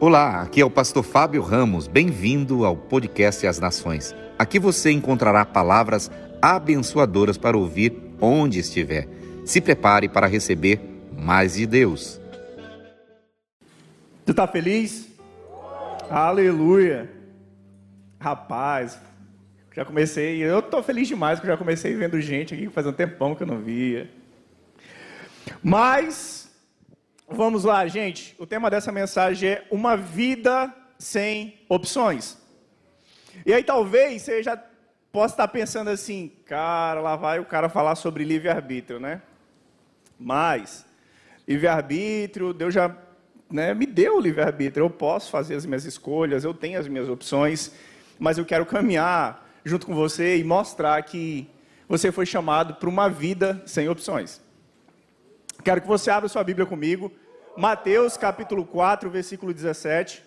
Olá, aqui é o pastor Fábio Ramos. Bem-vindo ao podcast As Nações. Aqui você encontrará palavras abençoadoras para ouvir onde estiver. Se prepare para receber mais de Deus. Tu tá feliz? Aleluia. Rapaz, já comecei, eu tô feliz demais porque já comecei vendo gente aqui faz um tempão que eu não via. Mas Vamos lá, gente. O tema dessa mensagem é uma vida sem opções. E aí talvez você já possa estar pensando assim, cara, lá vai o cara falar sobre livre-arbítrio, né? Mas, livre-arbítrio, Deus já né, me deu o livre-arbítrio, eu posso fazer as minhas escolhas, eu tenho as minhas opções, mas eu quero caminhar junto com você e mostrar que você foi chamado para uma vida sem opções. Quero que você abra sua Bíblia comigo. Mateus capítulo 4, versículo 17.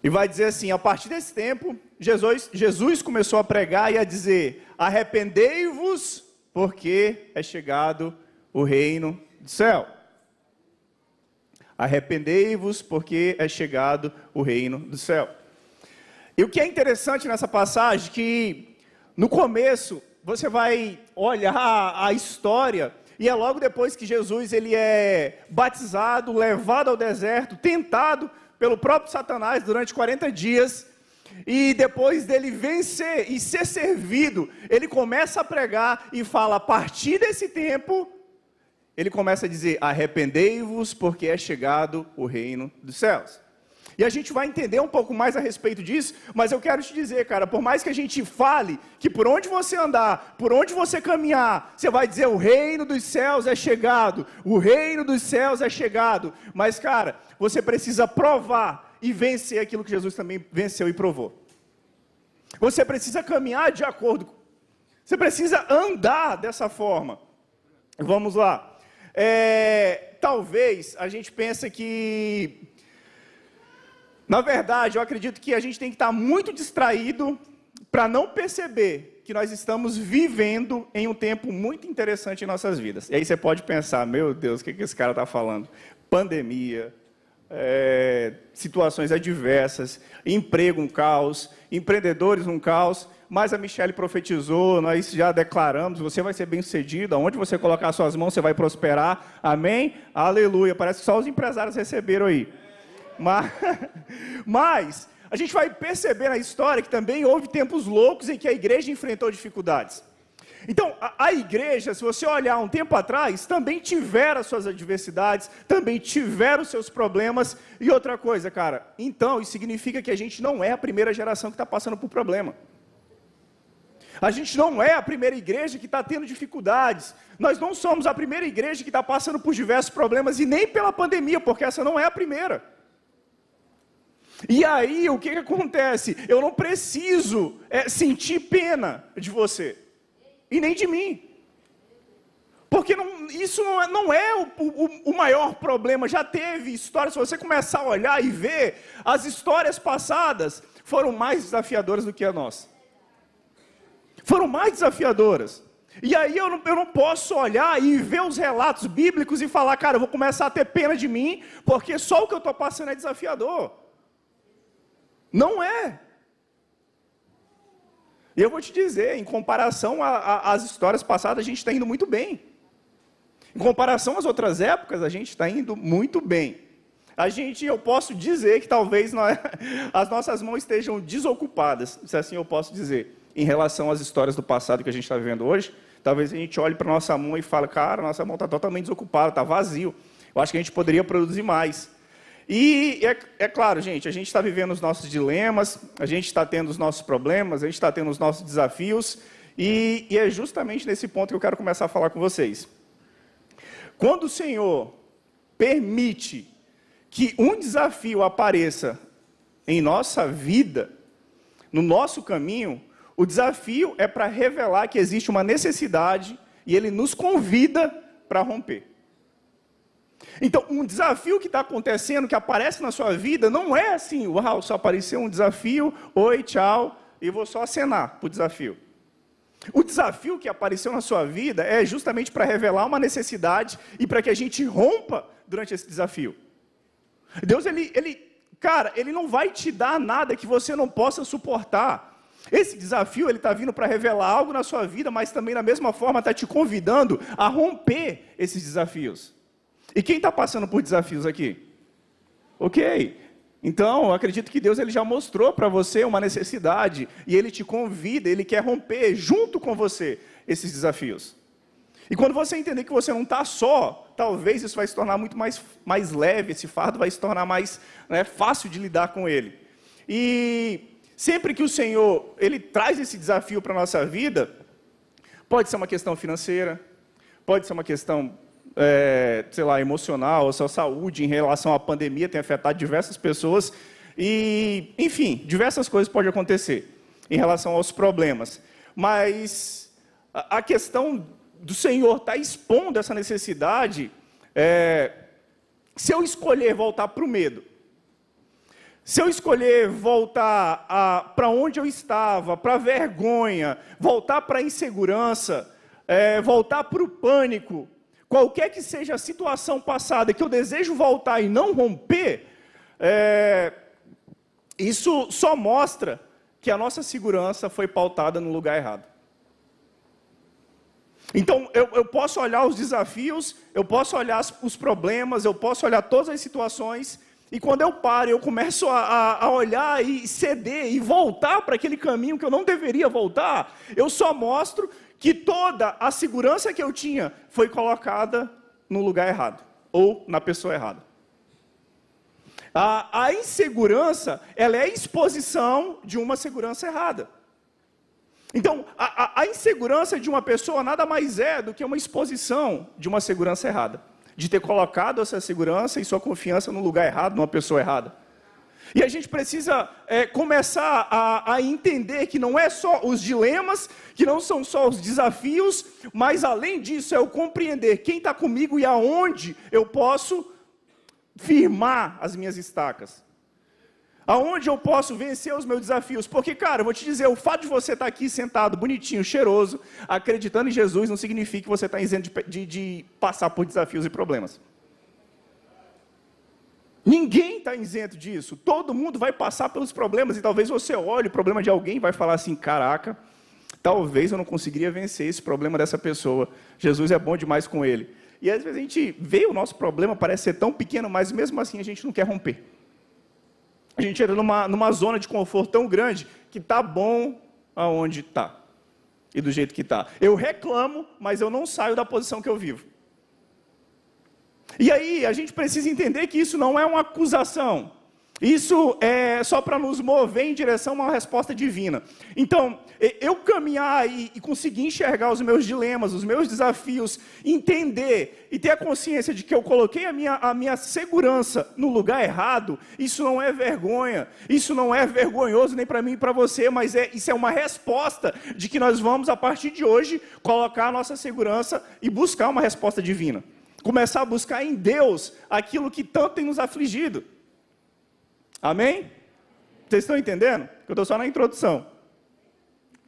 E vai dizer assim: a partir desse tempo, Jesus, Jesus começou a pregar e a dizer: Arrependei-vos, porque é chegado o reino do céu. Arrependei-vos, porque é chegado o reino do céu. E o que é interessante nessa passagem, que no começo, você vai olhar a história, e é logo depois que Jesus ele é batizado, levado ao deserto, tentado pelo próprio Satanás durante 40 dias, e depois dele vencer e ser servido, ele começa a pregar e fala: a partir desse tempo, ele começa a dizer: arrependei-vos, porque é chegado o reino dos céus. E a gente vai entender um pouco mais a respeito disso, mas eu quero te dizer, cara, por mais que a gente fale que por onde você andar, por onde você caminhar, você vai dizer o reino dos céus é chegado, o reino dos céus é chegado. Mas, cara, você precisa provar e vencer aquilo que Jesus também venceu e provou. Você precisa caminhar de acordo, você precisa andar dessa forma. Vamos lá. É, talvez a gente pense que na verdade, eu acredito que a gente tem que estar muito distraído para não perceber que nós estamos vivendo em um tempo muito interessante em nossas vidas. E aí você pode pensar, meu Deus, o que, que esse cara está falando? Pandemia, é, situações adversas, emprego um caos, empreendedores um caos, mas a Michelle profetizou, nós já declaramos, você vai ser bem sucedido, aonde você colocar suas mãos, você vai prosperar, amém? Aleluia, parece que só os empresários receberam aí. Mas, mas a gente vai perceber na história que também houve tempos loucos em que a igreja enfrentou dificuldades. Então, a, a, igreja, se você olhar um tempo atrás, também tiveram as suas adversidades, também tiveram seus problemas. E outra coisa, cara, então isso significa que a gente não é a primeira geração que está passando por problema. A gente não é a primeira igreja que está tendo dificuldades. Nós não somos a primeira igreja que está passando por diversos problemas, e nem pela pandemia, porque essa não é a primeira. E aí, o que, que acontece? Eu não preciso é, sentir pena de você, e nem de mim. Porque não, isso não é, não é o, o, o, maior problema. Já teve histórias, se você começar a olhar e ver, as histórias passadas foram mais desafiadoras do que a nossa. Foram mais desafiadoras. E aí eu não, eu não posso olhar e ver os relatos bíblicos e falar, cara, eu vou começar a ter pena de mim, porque só o que eu estou passando é desafiador. Não é. E eu vou te dizer, em comparação às histórias passadas, a gente está indo muito bem. Em comparação às outras épocas, a gente está indo muito bem. A gente, eu posso dizer que talvez nós, as nossas mãos estejam desocupadas, se assim eu posso dizer, em relação às histórias do passado que a gente está vivendo hoje. Talvez a gente olhe para nossa mão e fale, cara, nossa mão está totalmente desocupada, está vazio. Eu acho que a gente poderia produzir mais. E é, é, claro, gente, a gente está vivendo os nossos dilemas, a gente está tendo os nossos problemas, a gente está tendo os nossos desafios, e, e é justamente nesse ponto que eu quero começar a falar com vocês. Quando o Senhor permite que um desafio apareça em nossa vida, no nosso caminho, o desafio é para revelar que existe uma necessidade e ele nos convida para romper. Então, um desafio que está acontecendo, que aparece na sua vida, não é assim, uau, só apareceu um desafio, oi, tchau, e vou só acenar para o desafio. O desafio que apareceu na sua vida é justamente para revelar uma necessidade e para que a gente rompa durante esse desafio. Deus, ele, ele, cara, ele não vai te dar nada que você não possa suportar. Esse desafio ele está vindo para revelar algo na sua vida, mas também da mesma forma está te convidando a romper esses desafios. E quem está passando por desafios aqui? Ok. Então, eu acredito que Deus ele já mostrou para você uma necessidade e ele te convida, ele quer romper junto com você esses desafios. E quando você entender que você não está só, talvez isso vai se tornar muito mais, mais leve, esse fardo vai se tornar mais né, fácil de lidar com ele. E Sempre que o Senhor ele traz esse desafio para a nossa vida, pode ser uma questão financeira, pode ser uma questão, é, sei lá, emocional, a sua saúde em relação à pandemia tem afetado diversas pessoas e, enfim, diversas coisas podem acontecer em relação aos problemas. Mas a questão do Senhor estar tá expondo essa necessidade, é, se eu escolher voltar para o medo, se eu escolher voltar para onde eu estava, para a vergonha, voltar para a insegurança, é, voltar para o pânico, qualquer que seja a situação passada que eu desejo voltar e não romper, é, isso só mostra que a nossa segurança foi pautada no lugar errado. Então, eu, eu posso olhar os desafios, eu posso olhar os problemas, eu posso olhar todas as situações e quando eu paro, eu começo a, a olhar e ceder e voltar para aquele caminho que eu não deveria voltar, eu só mostro que toda a segurança que eu tinha foi colocada no lugar errado ou na pessoa errada. A, a insegurança, ela é a exposição de uma segurança errada. Então, a, a, a insegurança de uma pessoa nada mais é do que uma exposição de uma segurança errada de ter colocado essa segurança e sua confiança no lugar errado, numa pessoa errada. E a gente precisa é, começar a, a, entender que não é só os dilemas, que não são só os desafios, mas além disso é o compreender quem está comigo e aonde eu posso firmar as minhas estacas. Aonde eu posso vencer os meus desafios? Porque, cara, eu vou te dizer, o fato de você estar aqui sentado, bonitinho, cheiroso, acreditando em Jesus, não significa que você está isento de, de, de passar por desafios e problemas. Ninguém está isento disso. Todo mundo vai passar pelos problemas. E talvez você olhe o problema de alguém e vai falar assim: caraca, talvez eu não conseguiria vencer esse problema dessa pessoa. Jesus é bom demais com ele. E às vezes a gente vê o nosso problema, parece ser tão pequeno, mas mesmo assim a gente não quer romper a gente entra numa, numa zona de conforto tão grande que tá bom aonde está e do jeito que está. Eu reclamo, mas eu não saio da posição que eu vivo. E aí a gente precisa entender que isso não é uma acusação. Isso é só para nos mover em direção a uma resposta divina. Então, eu caminhar e, conseguir enxergar os meus dilemas, os meus desafios, entender e ter a consciência de que eu coloquei a minha, a minha segurança no lugar errado, isso não é vergonha, isso não é vergonhoso nem para mim e para você, mas é, isso é uma resposta de que nós vamos, a partir de hoje, colocar a nossa segurança e buscar uma resposta divina. Começar a buscar em Deus aquilo que tanto tem nos afligido. Amém? Vocês estão entendendo? Eu estou só na introdução.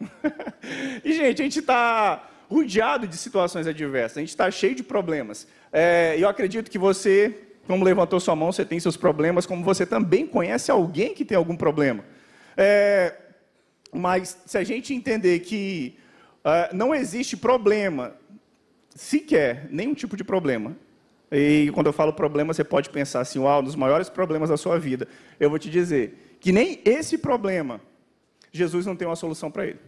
e, gente, a gente está rodeado de situações adversas, a gente está cheio de problemas. É, eu acredito que você, como levantou sua mão, você tem seus problemas, como você também conhece alguém que tem algum problema. É, mas se a gente entender que uh, não existe problema, sequer, nenhum tipo de problema, e quando eu falo problema, você pode pensar assim, uau, um dos maiores problemas da sua vida. Eu vou te dizer que nem esse problema, Jesus não tem uma solução para ele.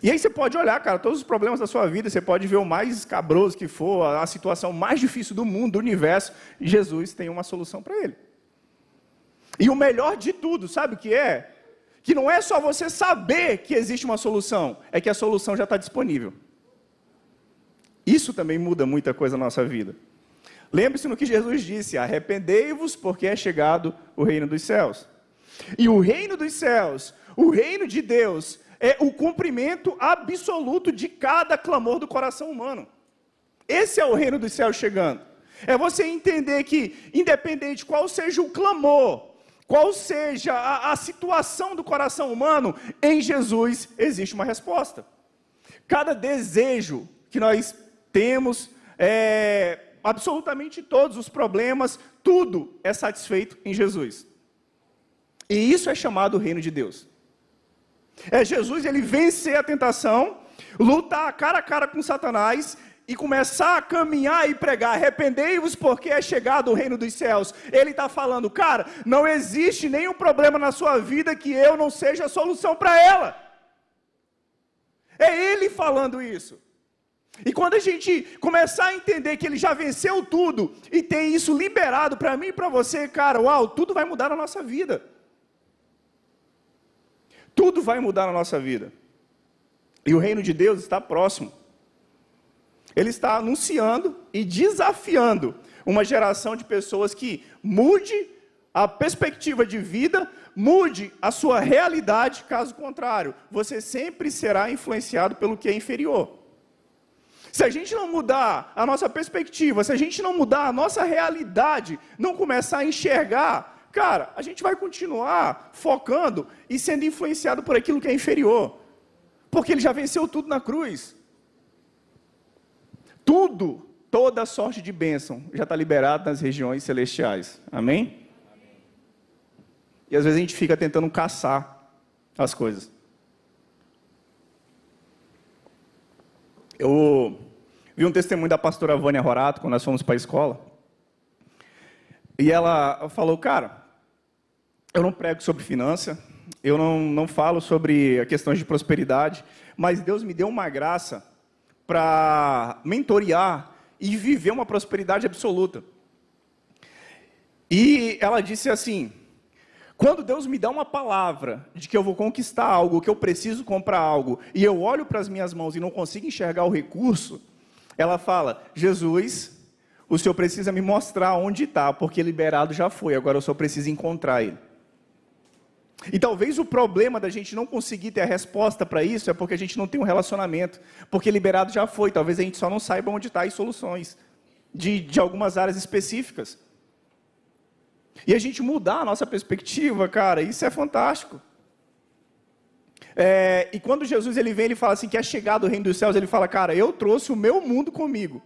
E aí você pode olhar, cara, todos os problemas da sua vida, você pode ver o mais escabroso que for, a situação mais difícil do mundo, do universo, Jesus tem uma solução para ele. E o melhor de tudo, sabe o que é? Que não é só você saber que existe uma solução, é que a solução já está disponível. Isso também muda muita coisa na nossa vida. Lembre-se no que Jesus disse: arrependei-vos, porque é chegado o reino dos céus. E o reino dos céus, o reino de Deus, é o cumprimento absoluto de cada clamor do coração humano. Esse é o reino dos céus chegando. É você entender que, independente qual seja o clamor, qual seja a, a situação do coração humano, em Jesus existe uma resposta. Cada desejo que nós temos, é, absolutamente todos os problemas, tudo é satisfeito em Jesus. E isso é chamado o reino de Deus. É Jesus ele vencer a tentação, lutar cara a cara com Satanás e começar a caminhar e pregar, arrependei-vos porque é chegado o reino dos céus. Ele está falando, cara, não existe nenhum problema na sua vida que eu não seja a solução para ela. É ele falando isso. E quando a gente começar a entender que ele já venceu tudo e tem isso liberado para mim e para você, cara, uau, tudo vai mudar na nossa vida. Tudo vai mudar na nossa vida. E o reino de Deus está próximo. Ele está anunciando e desafiando uma geração de pessoas que mude a perspectiva de vida, mude a sua realidade, caso contrário, você sempre será influenciado pelo que é inferior. Se a gente não mudar a nossa perspectiva, se a gente não mudar a nossa realidade, não começar a enxergar, cara, a gente vai continuar focando e sendo influenciado por aquilo que é inferior. Porque ele já venceu tudo na cruz. Tudo, toda sorte de bênção já está liberado nas regiões celestiais. Amém? E às vezes a gente fica tentando caçar as coisas. Eu vi um testemunho da pastora Vânia Rorato, quando nós fomos para a escola. E ela falou, cara, eu não prego sobre finança, eu não, não falo sobre questões de prosperidade, mas Deus me deu uma graça para mentorear e viver uma prosperidade absoluta. E ela disse assim: quando Deus me dá uma palavra de que eu vou conquistar algo, que eu preciso comprar algo, e eu olho para as minhas mãos e não consigo enxergar o recurso, ela fala: Jesus, o Senhor precisa me mostrar onde está, porque liberado já foi, agora eu só preciso encontrar ele. E talvez o problema da gente não conseguir ter a resposta para isso é porque a gente não tem um relacionamento, porque liberado já foi, talvez a gente só não saiba onde está as soluções de, de algumas áreas específicas. E a gente mudar a nossa perspectiva, cara, isso é fantástico. É, e quando Jesus ele vem, ele fala assim que é chegado o reino dos céus, ele fala, cara, eu trouxe o meu mundo comigo,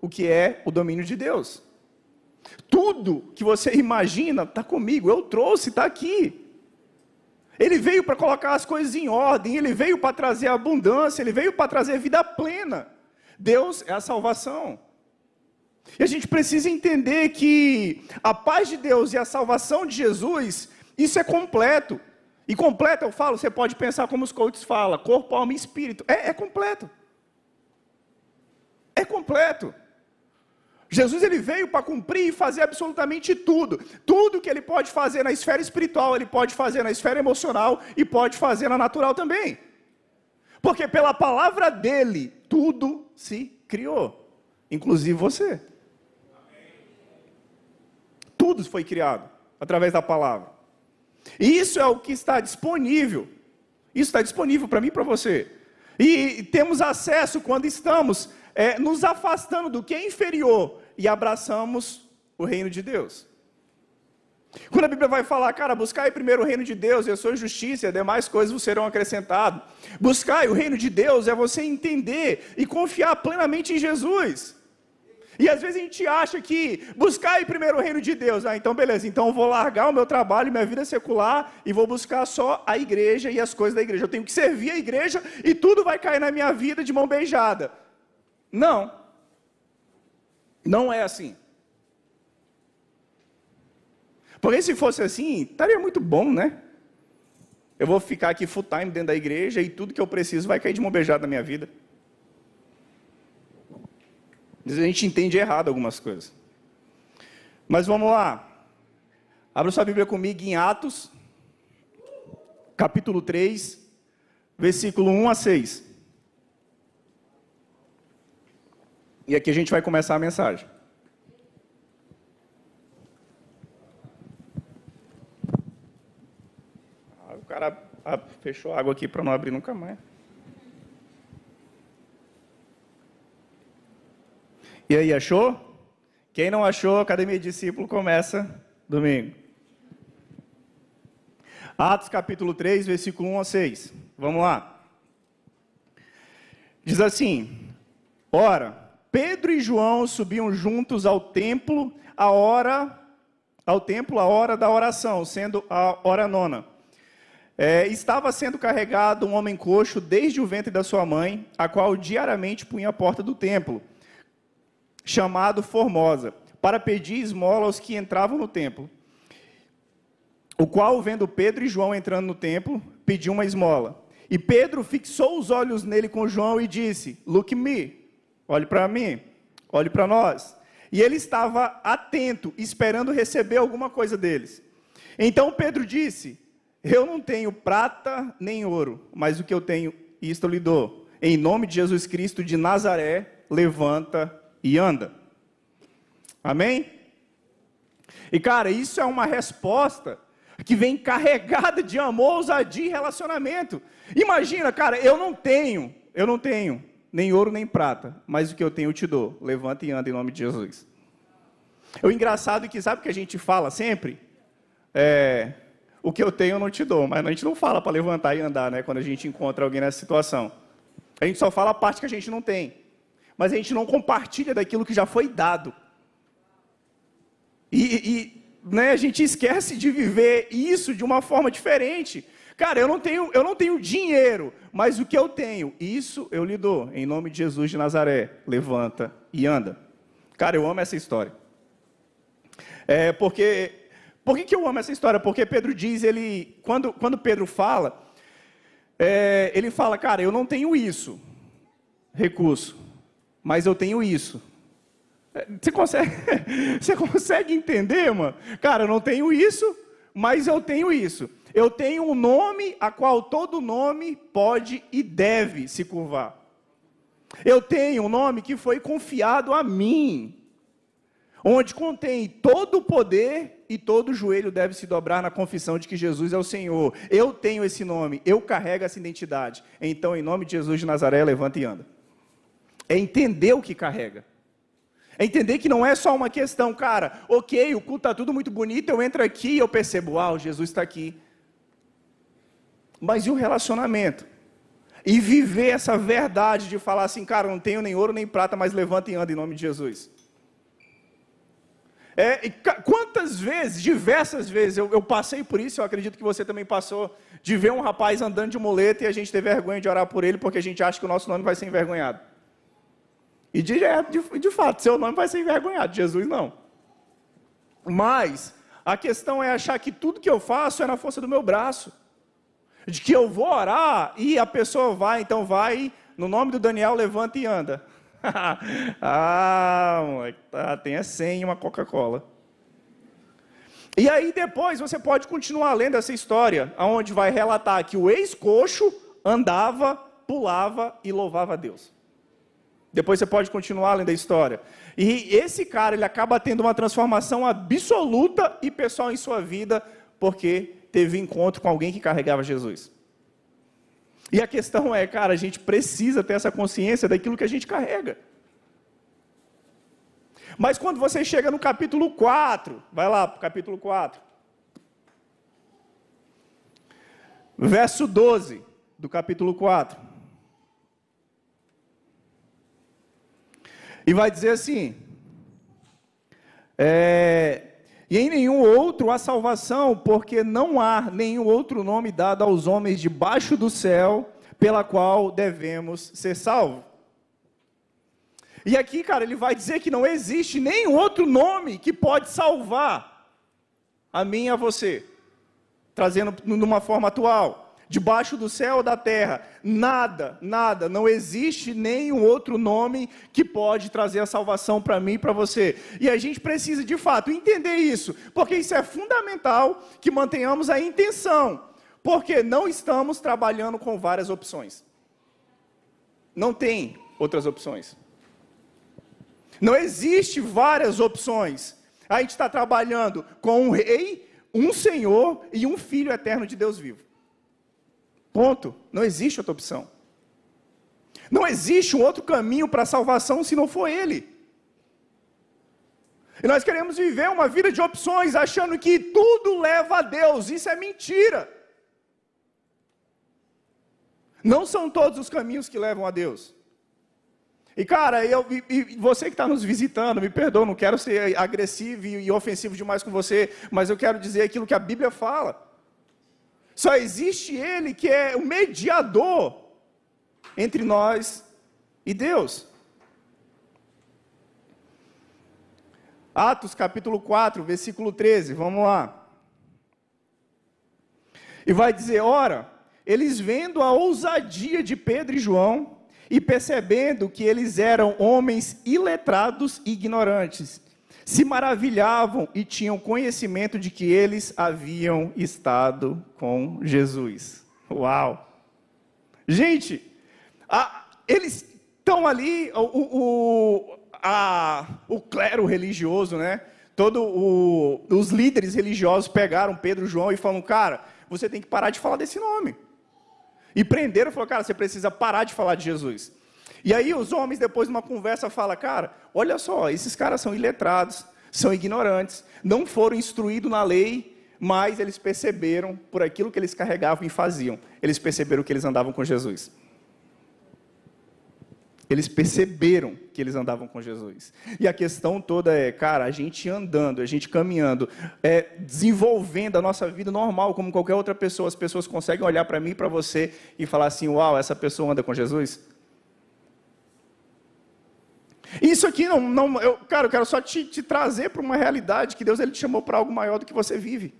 o que é o domínio de Deus. Tudo que você imagina está comigo, eu trouxe, está aqui. Ele veio para colocar as coisas em ordem, ele veio para trazer abundância, ele veio para trazer vida plena. Deus é a salvação. E a gente precisa entender que a paz de Deus e a salvação de Jesus, isso é completo. E completo, eu falo, você pode pensar como os coaches falam, corpo, alma e espírito. É, é completo. É completo. Jesus ele veio para cumprir e fazer absolutamente tudo. Tudo que ele pode fazer na esfera espiritual, ele pode fazer na esfera emocional e pode fazer na natural também. Porque pela palavra dele, tudo se criou, inclusive você. Tudo foi criado através da palavra. E isso é o que está disponível. Isso está disponível para mim e para você. E temos acesso quando estamos é, nos afastando do que é inferior e abraçamos o reino de Deus. Quando a Bíblia vai falar, cara, buscai primeiro o reino de Deus e a sua justiça, e demais coisas vos serão acrescentadas. Buscai o reino de Deus é você entender e confiar plenamente em Jesus. E às vezes a gente acha que buscar primeiro o reino de Deus, ah, então beleza, então eu vou largar o meu trabalho, minha vida secular e vou buscar só a igreja e as coisas da igreja. Eu tenho que servir a igreja e tudo vai cair na minha vida de mão beijada. Não. Não é assim. Porque se fosse assim, estaria muito bom, né? Eu vou ficar aqui full time dentro da igreja e tudo que eu preciso vai cair de mão beijada na minha vida. A gente entende errado algumas coisas. Mas vamos lá. Abra sua Bíblia comigo em Atos, capítulo 3, versículo 1 a 6. E aqui a gente vai começar a mensagem. Ah, o cara ah, fechou a água aqui para não abrir nunca mais. E aí, achou? Quem não achou, Academia Discípulo começa domingo. Atos capítulo 3, versículo 1 a 6. Vamos lá. Diz assim: Ora, Pedro e João subiam juntos ao templo a hora ao templo a hora da oração, sendo a hora nona. É, estava sendo carregado um homem coxo desde o ventre da sua mãe, a qual diariamente punha a porta do templo, chamado Formosa, para pedir esmola aos que entravam no templo. O qual, vendo Pedro e João entrando no templo, pediu uma esmola. E Pedro fixou os olhos nele com João e disse: Look me, olhe para mim, olhe para nós. E ele estava atento, esperando receber alguma coisa deles. Então Pedro disse: Eu não tenho prata nem ouro, mas o que eu tenho, isto eu lhe dou. Em nome de Jesus Cristo de Nazaré, levanta e anda. Amém? E cara, isso é uma resposta que vem carregada de amor, ousadia e relacionamento. Imagina, cara, eu não tenho, eu não tenho nem ouro nem prata, mas o que eu tenho eu te dou. Levanta e anda em nome de Jesus. O engraçado é que sabe o que a gente fala sempre? É, o que eu tenho eu não te dou, mas a gente não fala para levantar e andar, né? Quando a gente encontra alguém nessa situação. A gente só fala a parte que a gente não tem. Mas a gente não compartilha daquilo que já foi dado. E, e né, a gente esquece de viver isso de uma forma diferente. Cara, eu não tenho, eu não tenho dinheiro, mas o que eu tenho, isso eu lhe dou. Em nome de Jesus de Nazaré, levanta e anda. Cara, eu amo essa história. É porque, por que, que eu amo essa história? Porque Pedro diz, ele, quando, quando Pedro fala, é, ele fala, cara, eu não tenho isso, recurso, mas eu tenho isso. É, você consegue, você consegue entender, mano? Cara, eu não tenho isso, mas eu tenho isso. Eu tenho um nome a qual todo nome pode e deve se curvar. Eu tenho um nome que foi confiado a mim, onde contém todo o poder e todo joelho deve se dobrar na confissão de que Jesus é o Senhor. Eu tenho esse nome, eu carrego essa identidade. Então, em nome de Jesus de Nazaré, levanta e anda. É entender o que carrega. É entender que não é só uma questão, cara, ok, o culto está tudo muito bonito, eu entro aqui e eu percebo, uau, Jesus está aqui. Mas e o relacionamento? E viver essa verdade de falar assim, cara, não tenho nem ouro nem prata, mas levanta e anda em nome de Jesus. É, quantas vezes, diversas vezes, eu, eu, passei por isso, eu acredito que você também passou, de ver um rapaz andando de muleta e a gente ter vergonha de orar por ele, porque a gente acha que o nosso nome vai ser envergonhado. E de, de, de fato, seu nome vai ser envergonhado, Jesus não. Mas, a questão é achar que tudo que eu faço é na força do meu braço de que eu vou orar e a pessoa vai, então vai, no nome do Daniel, levanta e anda. ah, tá, tem a senha uma Coca-Cola. E aí depois você pode continuar lendo essa história, onde vai relatar que o ex-coxo andava, pulava e louvava a Deus. Depois você pode continuar lendo a história. E esse cara, ele acaba tendo uma transformação absoluta e pessoal em sua vida, porque teve encontro com alguém que carregava Jesus. E a questão é, cara, a gente precisa ter essa consciência daquilo que a gente carrega. Mas quando você chega no capítulo 4, vai lá para o capítulo 4. Verso 12 do capítulo 4. E vai dizer assim: é, e em nenhum outro há salvação, porque não há nenhum outro nome dado aos homens debaixo do céu, pela qual devemos ser salvos. E aqui, cara, ele vai dizer que não existe nenhum outro nome que pode salvar a mim e a você, trazendo numa forma atual debaixo do céu ou da terra. Nada, nada, não existe nenhum outro nome que pode trazer a salvação para mim e para você. E a gente precisa, de fato, entender isso, porque isso é fundamental que mantenhamos a intenção, porque não estamos trabalhando com várias opções. Não tem outras opções. Não existe várias opções. A gente está trabalhando com um rei, um senhor e um filho eterno de Deus vivo. Ponto. Não existe outra opção. Não existe um outro caminho para a salvação se não for Ele. E nós queremos viver uma vida de opções, achando que tudo leva a Deus. Isso é mentira. Não são todos os caminhos que levam a Deus. E cara, eu, e, e você que está nos visitando, me perdoa, não quero ser agressivo e, e ofensivo demais com você, mas eu quero dizer aquilo que a Bíblia fala. Só existe Ele que é o mediador entre nós e Deus. Atos capítulo 4, versículo 13, vamos lá. E vai dizer: ora, eles vendo a ousadia de Pedro e João, e percebendo que eles eram homens iletrados e ignorantes, se maravilhavam e tinham conhecimento de que eles haviam estado com Jesus. Uau! Gente, a, eles estão ali, o, o, a, o clero religioso, né? Todo os líderes religiosos pegaram Pedro e João e falaram, cara, você tem que parar de falar desse nome. E prenderam e falaram, cara, você precisa parar de falar de Jesus. E aí os homens, depois de uma conversa, falam, cara, olha só, esses caras são iletrados, são ignorantes, não foram instruídos na lei, mas eles perceberam, por aquilo que eles carregavam e faziam, eles perceberam que eles andavam com Jesus. Eles perceberam que eles andavam com Jesus. E a questão toda é, cara, a gente andando, a gente caminhando, é, desenvolvendo a nossa vida normal, como qualquer outra pessoa. As pessoas conseguem olhar para mim, para você e falar assim: Uau, essa pessoa anda com Jesus? Isso aqui não, não eu, cara, eu quero só te, te trazer para uma realidade que Deus ele te chamou para algo maior do que você vive.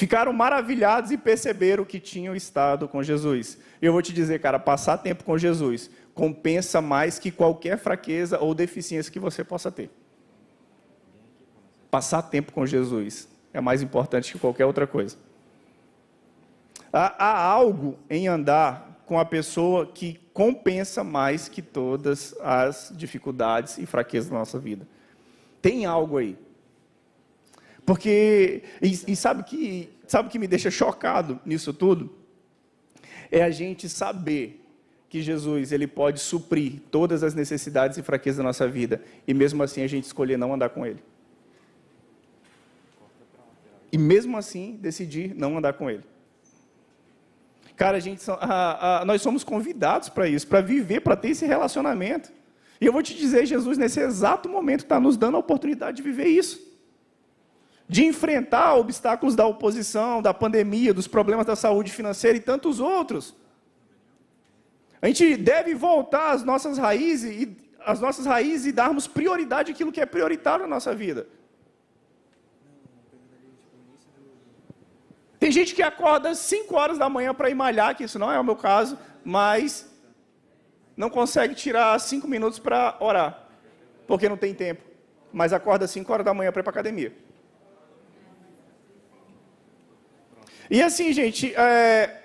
ficaram maravilhados e perceberam que tinham estado com Jesus. Eu vou te dizer, cara, passar tempo com Jesus compensa mais que qualquer fraqueza ou deficiência que você possa ter. Passar tempo com Jesus é mais importante que qualquer outra coisa. Há, há algo em andar com a pessoa que compensa mais que todas as dificuldades e fraquezas da nossa vida. Tem algo aí. Porque, e, e sabe que sabe o que me deixa chocado nisso tudo? É a gente saber que Jesus ele pode suprir todas as necessidades e fraquezas da nossa vida e mesmo assim a gente escolher não andar com ele. E mesmo assim decidir não andar com ele. Cara, a gente, a, a, nós somos convidados para isso, para viver, para ter esse relacionamento. E eu vou te dizer, Jesus, nesse exato momento, está nos dando a oportunidade de viver isso de enfrentar obstáculos da oposição, da pandemia, dos problemas da saúde financeira e tantos outros. A gente deve voltar às nossas raízes e às nossas raízes e darmos prioridade àquilo que é prioritário na nossa vida. Tem gente que acorda às 5 horas da manhã para ir malhar, que isso não é o meu caso, mas não consegue tirar 5 minutos para orar, porque não tem tempo. Mas acorda às 5 horas da manhã para ir para academia. E assim, gente, é,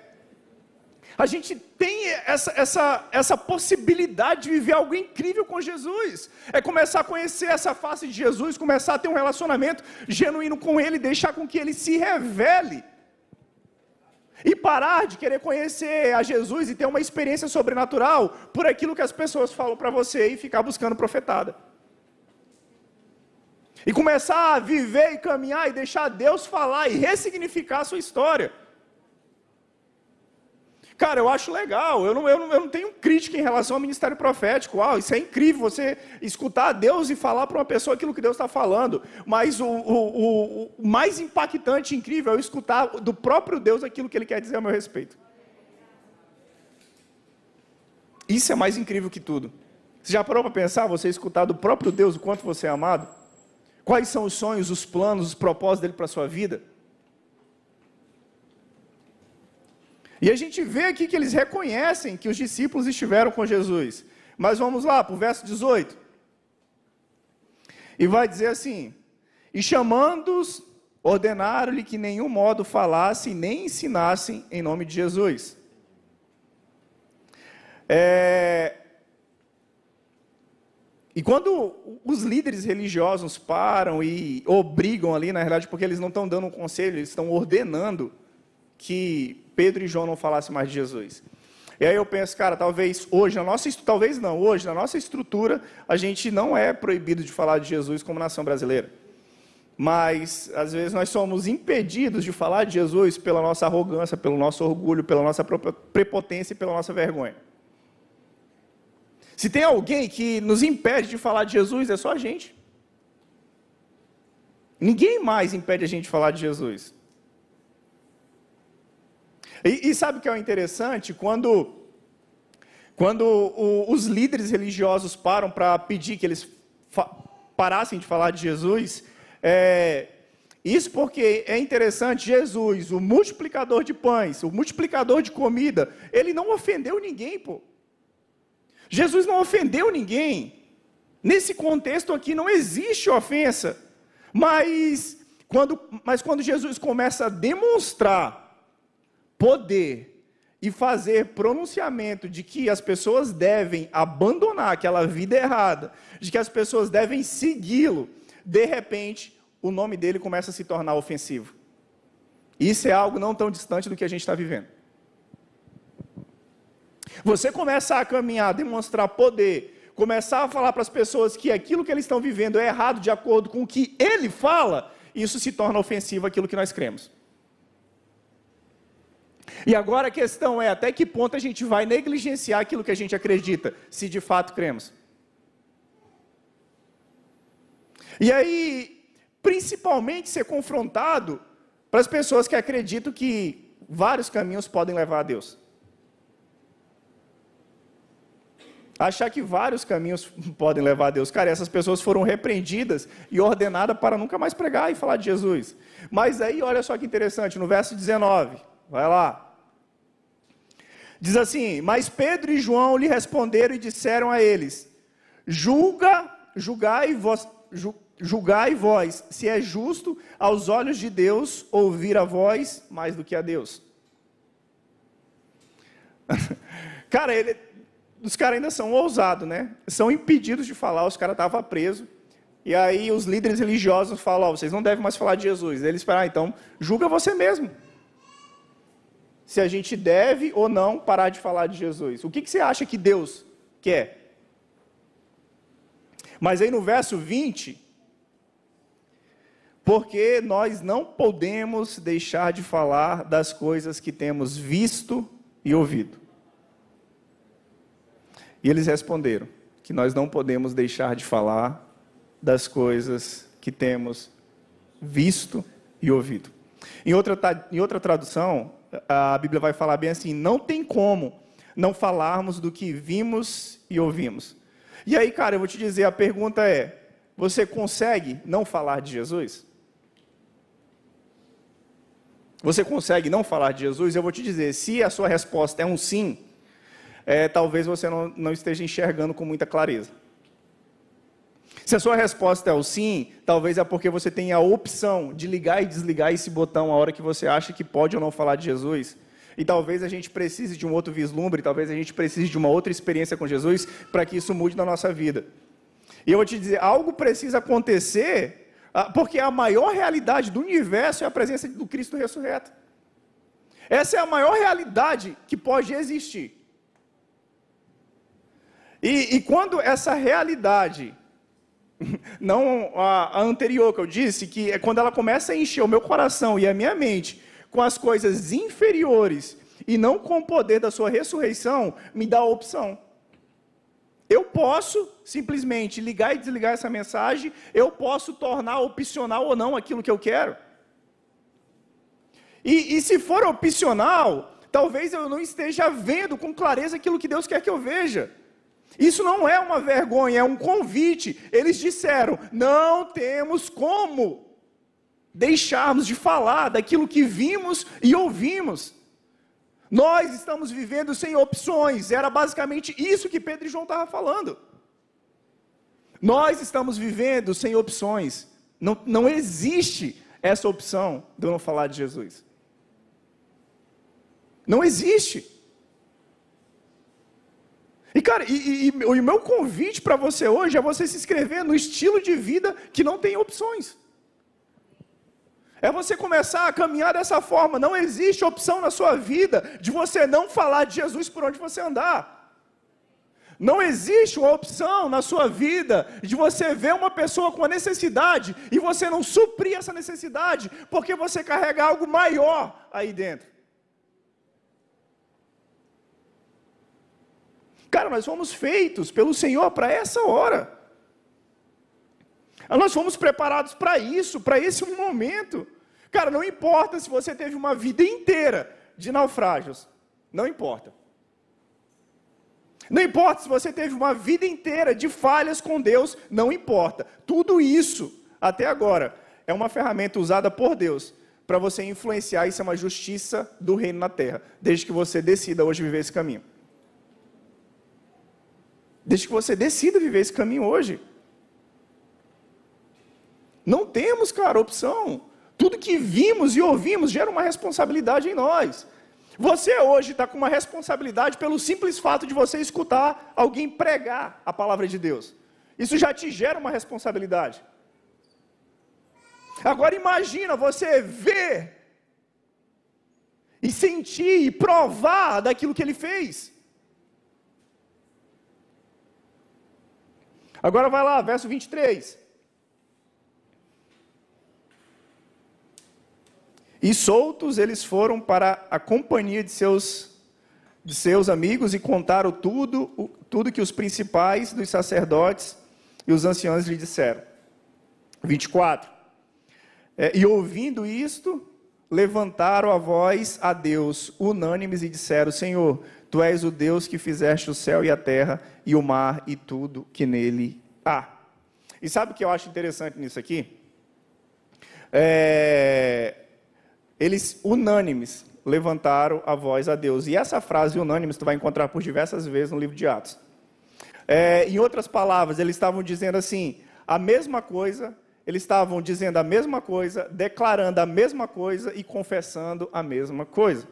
a gente tem essa, essa, essa possibilidade de viver algo incrível com Jesus. É começar a conhecer essa face de Jesus, começar a ter um relacionamento genuíno com Ele, deixar com que Ele se revele. E parar de querer conhecer a Jesus e ter uma experiência sobrenatural por aquilo que as pessoas falam para você e ficar buscando profetada. E começar a viver e caminhar e deixar Deus falar e ressignificar a sua história. Cara, eu acho legal, eu não, eu, não, eu não tenho crítica em relação ao ministério profético. Uau, isso é incrível, você escutar Deus e falar para uma pessoa aquilo que Deus está falando. Mas o, o, o, o mais impactante e incrível é eu escutar do próprio Deus aquilo que Ele quer dizer a meu respeito. Isso é mais incrível que tudo. Você já parou para pensar, você escutar do próprio Deus o quanto você é amado? Quais são os sonhos, os planos, os propósitos dele para a sua vida? E a gente vê aqui que eles reconhecem que os discípulos estiveram com Jesus. Mas vamos lá para o verso 18. E vai dizer assim: E chamando-os, ordenaram-lhe que nenhum modo falassem nem ensinassem em nome de Jesus. É, e quando os líderes religiosos param e obrigam ali, na realidade, porque eles não estão dando um conselho, eles estão ordenando que Pedro e João não falassem mais de Jesus. E aí eu penso, cara, talvez hoje, na nossa, talvez não, hoje, na nossa estrutura, a gente não é proibido de falar de Jesus como nação brasileira. Mas, às vezes, nós somos impedidos de falar de Jesus pela nossa arrogância, pelo nosso orgulho, pela nossa prepotência e pela nossa vergonha. Se tem alguém que nos impede de falar de Jesus, é só a gente. Ninguém mais impede a gente de falar de Jesus. E, e sabe o que é interessante? Quando, quando o, os líderes religiosos param para pedir que eles parassem de falar de Jesus, é, isso porque é interessante, Jesus, o multiplicador de pães, o multiplicador de comida, ele não ofendeu ninguém, pô. Jesus não ofendeu ninguém. Nesse contexto aqui não existe ofensa. Mas quando, mas quando Jesus começa a demonstrar poder e fazer pronunciamento de que as pessoas devem abandonar aquela vida errada, de que as pessoas devem segui-lo, de repente o nome dele começa a se tornar ofensivo. Isso é algo não tão distante do que a gente está vivendo. Você começar a caminhar, demonstrar poder, começar a falar para as pessoas que aquilo que eles estão vivendo é errado de acordo com o que ele fala, isso se torna ofensivo aquilo que nós cremos. E agora a questão é até que ponto a gente vai negligenciar aquilo que a gente acredita, se de fato cremos. E aí, principalmente ser confrontado para as pessoas que acreditam que vários caminhos podem levar a Deus. Achar que vários caminhos podem levar a Deus. Cara, essas pessoas foram repreendidas e ordenadas para nunca mais pregar e falar de Jesus. Mas aí, olha só que interessante, no verso 19, vai lá. Diz assim: Mas Pedro e João lhe responderam e disseram a eles: Julga, julgai vós, julgai vós se é justo aos olhos de Deus ouvir a voz mais do que a Deus. Cara, ele, os caras ainda são ousados, né? São impedidos de falar, os caras estavam presos. E aí os líderes religiosos falam, oh, vocês não devem mais falar de Jesus. Eles falam, ah, então julga você mesmo. Se a gente deve ou não parar de falar de Jesus. O que, que você acha que Deus quer? Mas aí no verso 20, porque nós não podemos deixar de falar das coisas que temos visto e ouvido. E eles responderam que nós não podemos deixar de falar das coisas que temos visto e ouvido. Em outra, em outra tradução, a Bíblia vai falar bem assim: não tem como não falarmos do que vimos e ouvimos. E aí, cara, eu vou te dizer: a pergunta é: você consegue não falar de Jesus? Você consegue não falar de Jesus? Eu vou te dizer: se a sua resposta é um sim, é, talvez você não, não esteja enxergando com muita clareza. Se a sua resposta é o sim, talvez é porque você tem a opção de ligar e desligar esse botão a hora que você acha que pode ou não falar de Jesus. E talvez a gente precise de um outro vislumbre, talvez a gente precise de uma outra experiência com Jesus para que isso mude na nossa vida. E eu vou te dizer, algo precisa acontecer, ah, porque a maior realidade do universo é a presença do Cristo ressurreto. Essa é a maior realidade que pode existir. E, e quando essa realidade, não a, a anterior que eu disse, que é quando ela começa a encher o meu coração e a minha mente com as coisas inferiores e não com o poder da sua ressurreição, me dá a opção. Eu posso simplesmente ligar e desligar essa mensagem, eu posso tornar opcional ou não aquilo que eu quero. E, e, se for opcional, talvez eu não esteja vendo com clareza aquilo que Deus quer que eu veja. Isso não é uma vergonha, é um convite. Eles disseram: não temos como deixarmos de falar daquilo que vimos e ouvimos. Nós estamos vivendo sem opções. Era basicamente isso que Pedro e João estavam falando. Nós estamos vivendo sem opções. Não, não existe essa opção de eu não falar de Jesus. Não existe. E, cara, e, e, e o meu convite para você hoje é você se inscrever no estilo de vida que não tem opções. É você começar a caminhar dessa forma. Não existe opção na sua vida de você não falar de Jesus por onde você andar. Não existe uma opção na sua vida de você ver uma pessoa com a necessidade e você não suprir essa necessidade, porque você carrega algo maior aí dentro. Cara, nós fomos feitos pelo Senhor para essa hora. Nós fomos preparados para isso, para esse momento. Cara, não importa se você teve uma vida inteira de naufrágios, não importa. Não importa se você teve uma vida inteira de falhas com Deus, não importa. Tudo isso, até agora, é uma ferramenta usada por Deus para você influenciar isso é uma justiça do reino na terra, desde que você decida hoje viver esse caminho. Desde que você decida viver esse caminho hoje. Não temos, cara, opção. Tudo que vimos e ouvimos gera uma responsabilidade em nós. Você hoje está com uma responsabilidade pelo simples fato de você escutar alguém pregar a palavra de Deus. Isso já te gera uma responsabilidade. Agora imagina você ver e sentir e provar daquilo que ele fez. Agora vai lá, verso 23. E soltos eles foram para a companhia de seus, de seus amigos e contaram tudo, tudo que os principais dos sacerdotes e os anciãos lhe disseram. 24. É, e ouvindo isto, levantaram a voz a Deus, unânimes, e disseram: Senhor, tu és o Deus que fizeste o céu e a terra, e o mar e tudo que nele há. E sabe o que eu acho interessante nisso aqui? É, eles unânimes levantaram a voz a Deus. E essa frase unânimes tu vai encontrar por diversas vezes no livro de Atos. É, em outras palavras, eles estavam dizendo assim, a mesma coisa, eles estavam dizendo a mesma coisa, declarando a mesma coisa e confessando a mesma coisa.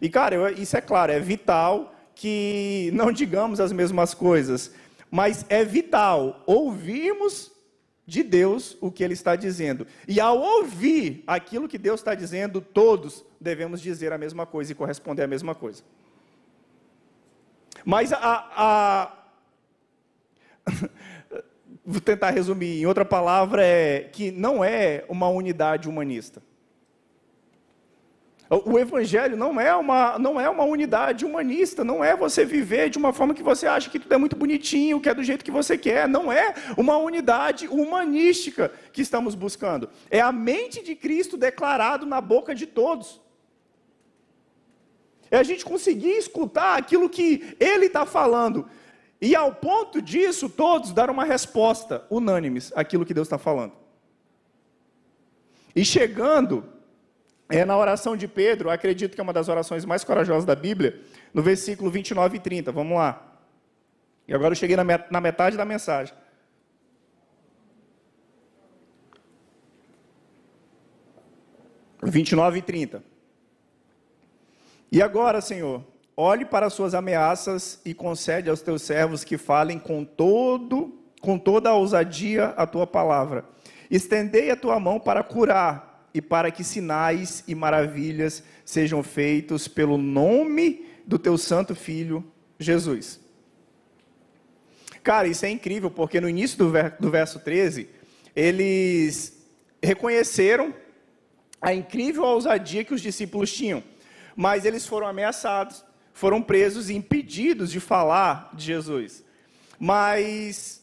E, cara, eu, isso é claro, é vital que não digamos as mesmas coisas, mas é vital ouvirmos de Deus o que ele está dizendo. E ao ouvir aquilo que Deus está dizendo, todos devemos dizer a mesma coisa e corresponder à mesma coisa. Mas a. a... Vou tentar resumir em outra palavra: é que não é uma unidade humanista. O evangelho não é uma não é uma unidade humanista, não é você viver de uma forma que você acha que tudo é muito bonitinho, que é do jeito que você quer, não é uma unidade humanística que estamos buscando. É a mente de Cristo declarado na boca de todos. É a gente conseguir escutar aquilo que ele está falando. E ao ponto disso, todos dar uma resposta unânimes àquilo que Deus está falando. E chegando é na oração de Pedro, acredito que é uma das orações mais corajosas da Bíblia, no versículo 29 e 30. Vamos lá. E agora eu cheguei na metade da mensagem. Vinte e nove e trinta. E agora, Senhor, olhe para as suas ameaças e concede aos teus servos que falem com todo, com toda a ousadia a tua palavra. Estendei a tua mão para curar e para que sinais e maravilhas sejam feitos pelo nome do teu santo filho Jesus. Cara, isso é incrível, porque no início do, ver, do verso 13, eles reconheceram a incrível ousadia que os discípulos tinham, mas eles foram ameaçados, foram presos e impedidos de falar de Jesus. Mas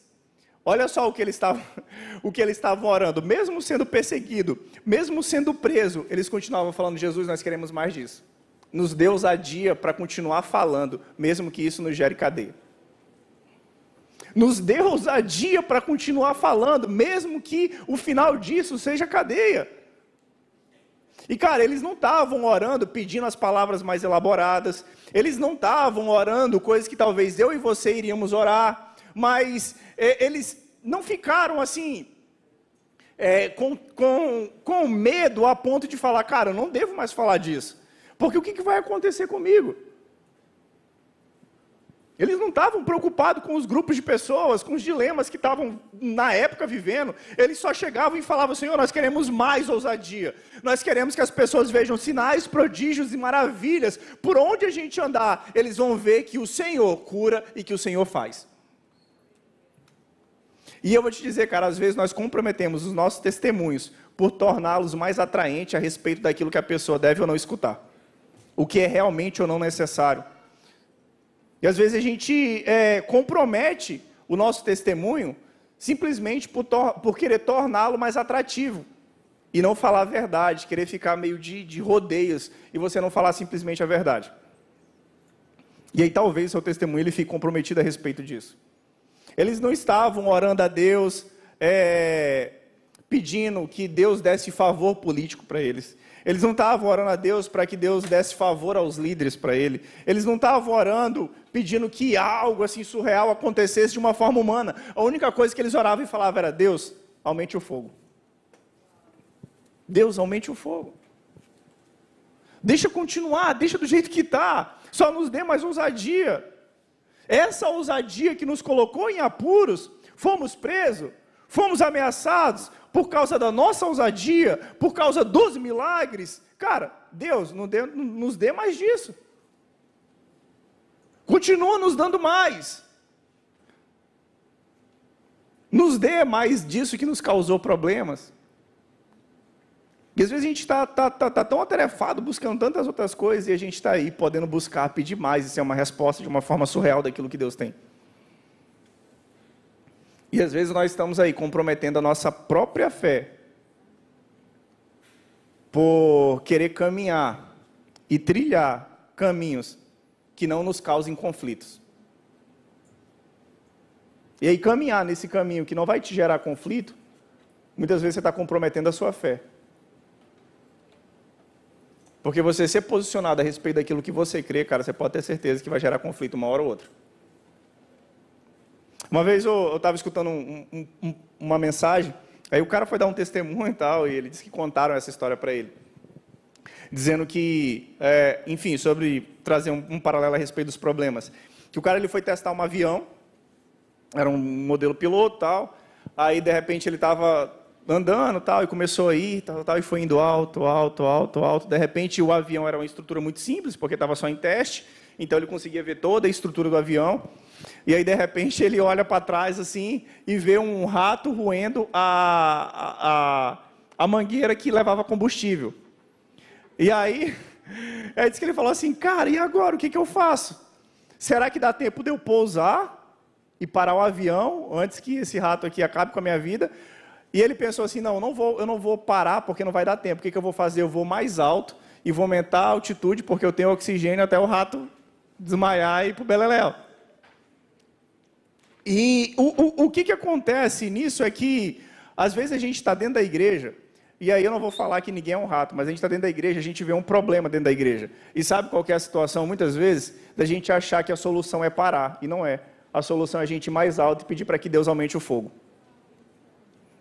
Olha só o que eles estavam, o que eles estavam orando, mesmo sendo perseguido, mesmo sendo preso, eles continuavam falando: Jesus, nós queremos mais disso. Nos dê ousadia para continuar falando, mesmo que isso nos gere cadeia. Nos dê ousadia para continuar falando, mesmo que o final disso seja cadeia. E cara, eles não estavam orando pedindo as palavras mais elaboradas, eles não estavam orando coisas que talvez eu e você iríamos orar, mas é, eles não ficaram assim, é, com, com, com medo a ponto de falar, cara, eu não devo mais falar disso. Porque o que, que vai acontecer comigo? Eles não estavam preocupados com os grupos de pessoas, com os dilemas que estavam na época vivendo. Eles só chegavam e falavam: Senhor, nós queremos mais ousadia. Nós queremos que as pessoas vejam sinais, prodígios e maravilhas. Por onde a gente andar, eles vão ver que o Senhor cura e que o Senhor faz. E eu vou te dizer, cara, às vezes nós comprometemos os nossos testemunhos por torná-los mais atraentes a respeito daquilo que a pessoa deve ou não escutar. O que é realmente ou não necessário. E às vezes a gente é, compromete o nosso testemunho simplesmente por, por querer torná-lo mais atrativo. E não falar a verdade, querer ficar meio de, de rodeios e você não falar simplesmente a verdade. E aí talvez seu testemunho ele fique comprometido a respeito disso. Eles não estavam orando a Deus, é, pedindo que Deus desse favor político para eles. Eles não estavam orando a Deus para que Deus desse favor aos líderes para ele. Eles não estavam orando pedindo que algo assim surreal acontecesse de uma forma humana. A única coisa que eles oravam e falavam era: Deus, aumente o fogo. Deus, aumente o fogo. Deixa continuar, deixa do jeito que está. Só nos dê mais ousadia. Essa ousadia que nos colocou em apuros, fomos presos, fomos ameaçados por causa da nossa ousadia, por causa dos milagres. Cara, Deus nos dê, nos dê mais disso. Continua nos dando mais. Nos dê mais disso que nos causou problemas. E às vezes a gente está tá, tá, tá tão atarefado buscando tantas outras coisas e a gente está aí podendo buscar, pedir mais e ser uma resposta de uma forma surreal daquilo que Deus tem. E às vezes nós estamos aí comprometendo a nossa própria fé por querer caminhar e trilhar caminhos que não nos causem conflitos. E aí, caminhar nesse caminho que não vai te gerar conflito, muitas vezes você está comprometendo a sua fé. Porque você ser posicionado a respeito daquilo que você crê, cara, você pode ter certeza que vai gerar conflito uma hora ou outra. Uma vez eu estava escutando um, um, um, uma mensagem, aí o cara foi dar um testemunho e tal, e ele disse que contaram essa história para ele. Dizendo que, é, enfim, sobre trazer um, paralelo a respeito dos problemas. Que o cara ele foi testar um avião, era um modelo piloto tal, aí de repente ele estava andando tal, e começou a ir, tal, tal, e foi indo alto, alto, alto, alto. De repente o avião era uma estrutura muito simples, porque estava só em teste, então ele conseguia ver toda a estrutura do avião. E aí, de repente, ele olha para trás assim e vê um rato roendo a, a, a mangueira que levava combustível. E aí, é diz que ele falou assim: Cara, e agora? O que, que eu faço? Será que dá tempo de eu pousar e parar o avião antes que esse rato aqui acabe com a minha vida? E ele pensou assim: não, não vou, eu não vou parar porque não vai dar tempo. O que, que eu vou fazer? Eu vou mais alto e vou aumentar a altitude porque eu tenho oxigênio até o rato desmaiar e ir para o Beleléu. E o, o, o que, que acontece nisso é que, às vezes, a gente está dentro da igreja, e aí eu não vou falar que ninguém é um rato, mas a gente está dentro da igreja, a gente vê um problema dentro da igreja. E sabe qual é a situação, muitas vezes, da gente achar que a solução é parar, e não é. A solução é a gente ir mais alto e pedir para que Deus aumente o fogo.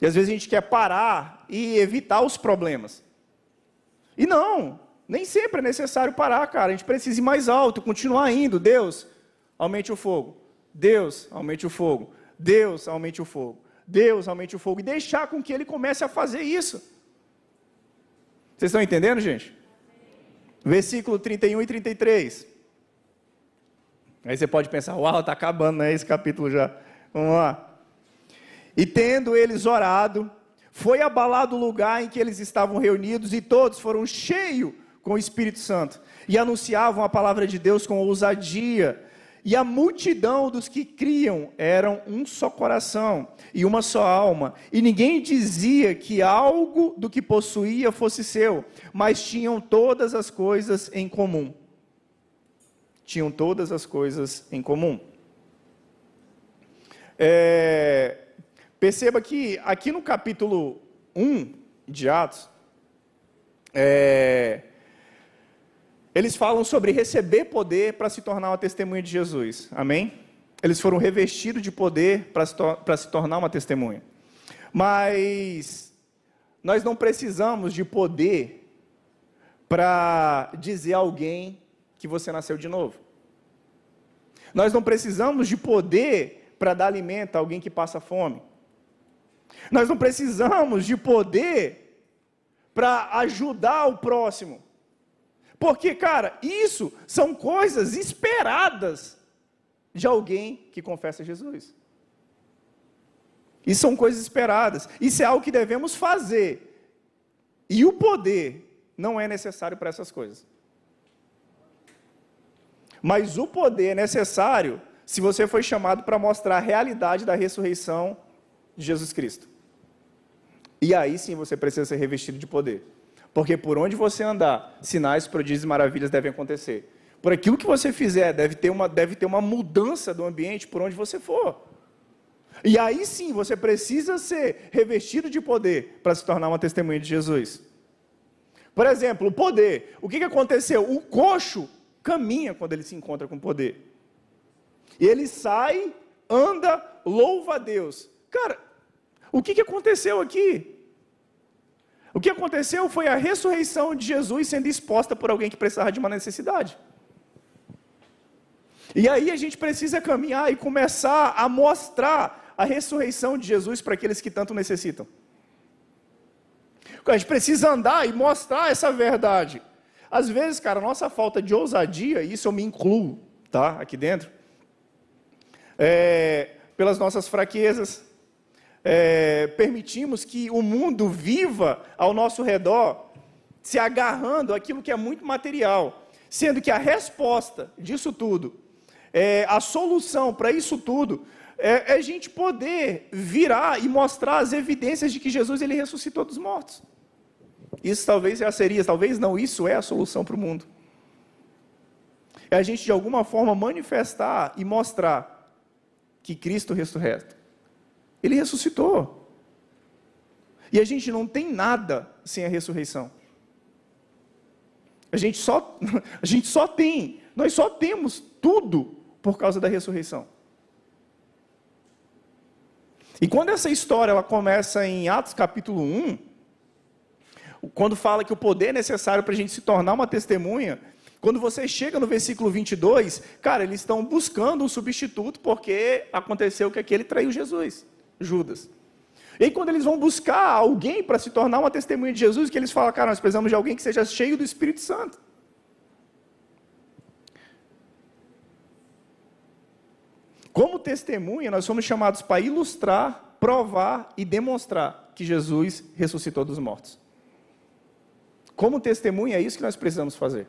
E às vezes a gente quer parar e evitar os problemas. E não, nem sempre é necessário parar, cara. A gente precisa ir mais alto, continuar indo. Deus, aumente o fogo. Deus, aumente o fogo. Deus, aumente o fogo. Deus, aumente o fogo. E deixar com que ele comece a fazer isso. Vocês estão entendendo, gente? Versículo 31 e 33. Aí você pode pensar, uau, está acabando, né? Esse capítulo já. Vamos lá. E tendo eles orado, foi abalado o lugar em que eles estavam reunidos, e todos foram cheios com o Espírito Santo, e anunciavam a palavra de Deus com ousadia. E a multidão dos que criam eram um só coração e uma só alma, e ninguém dizia que algo do que possuía fosse seu, mas tinham todas as coisas em comum. Tinham todas as coisas em comum. É, Perceba que aqui no capítulo 1 de Atos, é, eles falam sobre receber poder para se tornar uma testemunha de Jesus. Amém? Eles foram revestidos de poder para se, se tornar uma testemunha. Mas nós não precisamos de poder para dizer a alguém que você nasceu de novo. Nós não precisamos de poder para dar alimento a alguém que passa fome. Nós não precisamos de poder para ajudar o próximo. Porque, cara, isso são coisas esperadas de alguém que confessa Jesus. Isso são coisas esperadas. Isso é algo que devemos fazer. E o poder não é necessário para essas coisas. Mas o poder é necessário se você foi chamado para mostrar a realidade da ressurreição de Jesus Cristo. E aí sim você precisa ser revestido de poder. Porque por onde você andar, sinais, prodígios e maravilhas devem acontecer. Por aquilo que você fizer, deve ter uma, deve ter uma mudança do ambiente por onde você for. E aí sim você precisa ser revestido de poder para se tornar uma testemunha de Jesus. Por exemplo, o poder. O que, que aconteceu? O coxo caminha quando ele se encontra com poder. Ele sai, anda, louva a Deus. Cara, o que, que aconteceu aqui? O que aconteceu foi a ressurreição de Jesus sendo exposta por alguém que precisava de uma necessidade. E aí a gente precisa caminhar e começar a mostrar a ressurreição de Jesus para aqueles que tanto necessitam. A gente precisa andar e mostrar essa verdade. Às vezes, cara, nossa falta de ousadia, e isso eu me incluo, tá? Aqui dentro, é, pelas nossas fraquezas, é, permitimos que o mundo viva ao nosso redor, se agarrando aquilo que é muito material, sendo que a resposta disso tudo, é, a solução para isso tudo, é, é, a gente poder virar e mostrar as evidências de que Jesus ele ressuscitou dos mortos. Isso talvez já seria, talvez não, isso é a solução para o mundo. É a gente de alguma forma manifestar e mostrar que Cristo ressurreta. Ele ressuscitou. E a gente não tem nada sem a ressurreição. A gente só, a gente só tem, nós só temos tudo por causa da ressurreição. E quando essa história ela começa em Atos capítulo 1, quando fala que o poder é necessário para a gente se tornar uma testemunha, quando você chega no versículo 22, cara, eles estão buscando um substituto porque aconteceu que aquele traiu Jesus. Judas. E aí, quando eles vão buscar alguém para se tornar uma testemunha de Jesus, que eles falam, cara, nós precisamos de alguém que seja cheio do Espírito Santo. Como testemunha, nós somos chamados para ilustrar, provar e demonstrar que Jesus ressuscitou dos mortos. Como testemunha, é isso que nós precisamos fazer.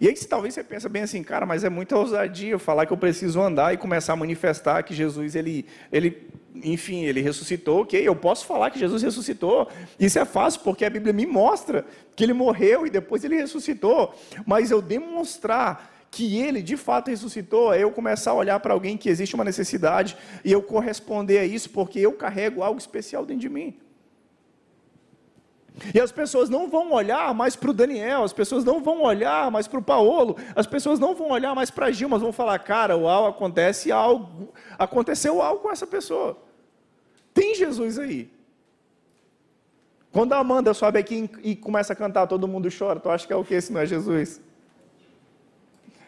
E aí, talvez você pensa bem assim, cara, mas é muita ousadia falar que eu preciso andar e começar a manifestar que Jesus, ele, ele, enfim, ele ressuscitou, ok? Eu posso falar que Jesus ressuscitou. Isso é fácil, porque a Bíblia me mostra que ele morreu e depois ele ressuscitou. Mas eu demonstrar que ele de fato ressuscitou, é eu começar a olhar para alguém que existe uma necessidade e eu corresponder a isso, porque eu carrego algo especial dentro de mim. E as pessoas não vão olhar mais para o Daniel, as pessoas não vão olhar mais para o Paulo, as pessoas não vão olhar mais para Gil, mas vão falar, cara, uau, acontece algo, aconteceu algo com essa pessoa. Tem Jesus aí. Quando a Amanda sobe aqui e começa a cantar, todo mundo chora, tu acha que é o que se não é Jesus?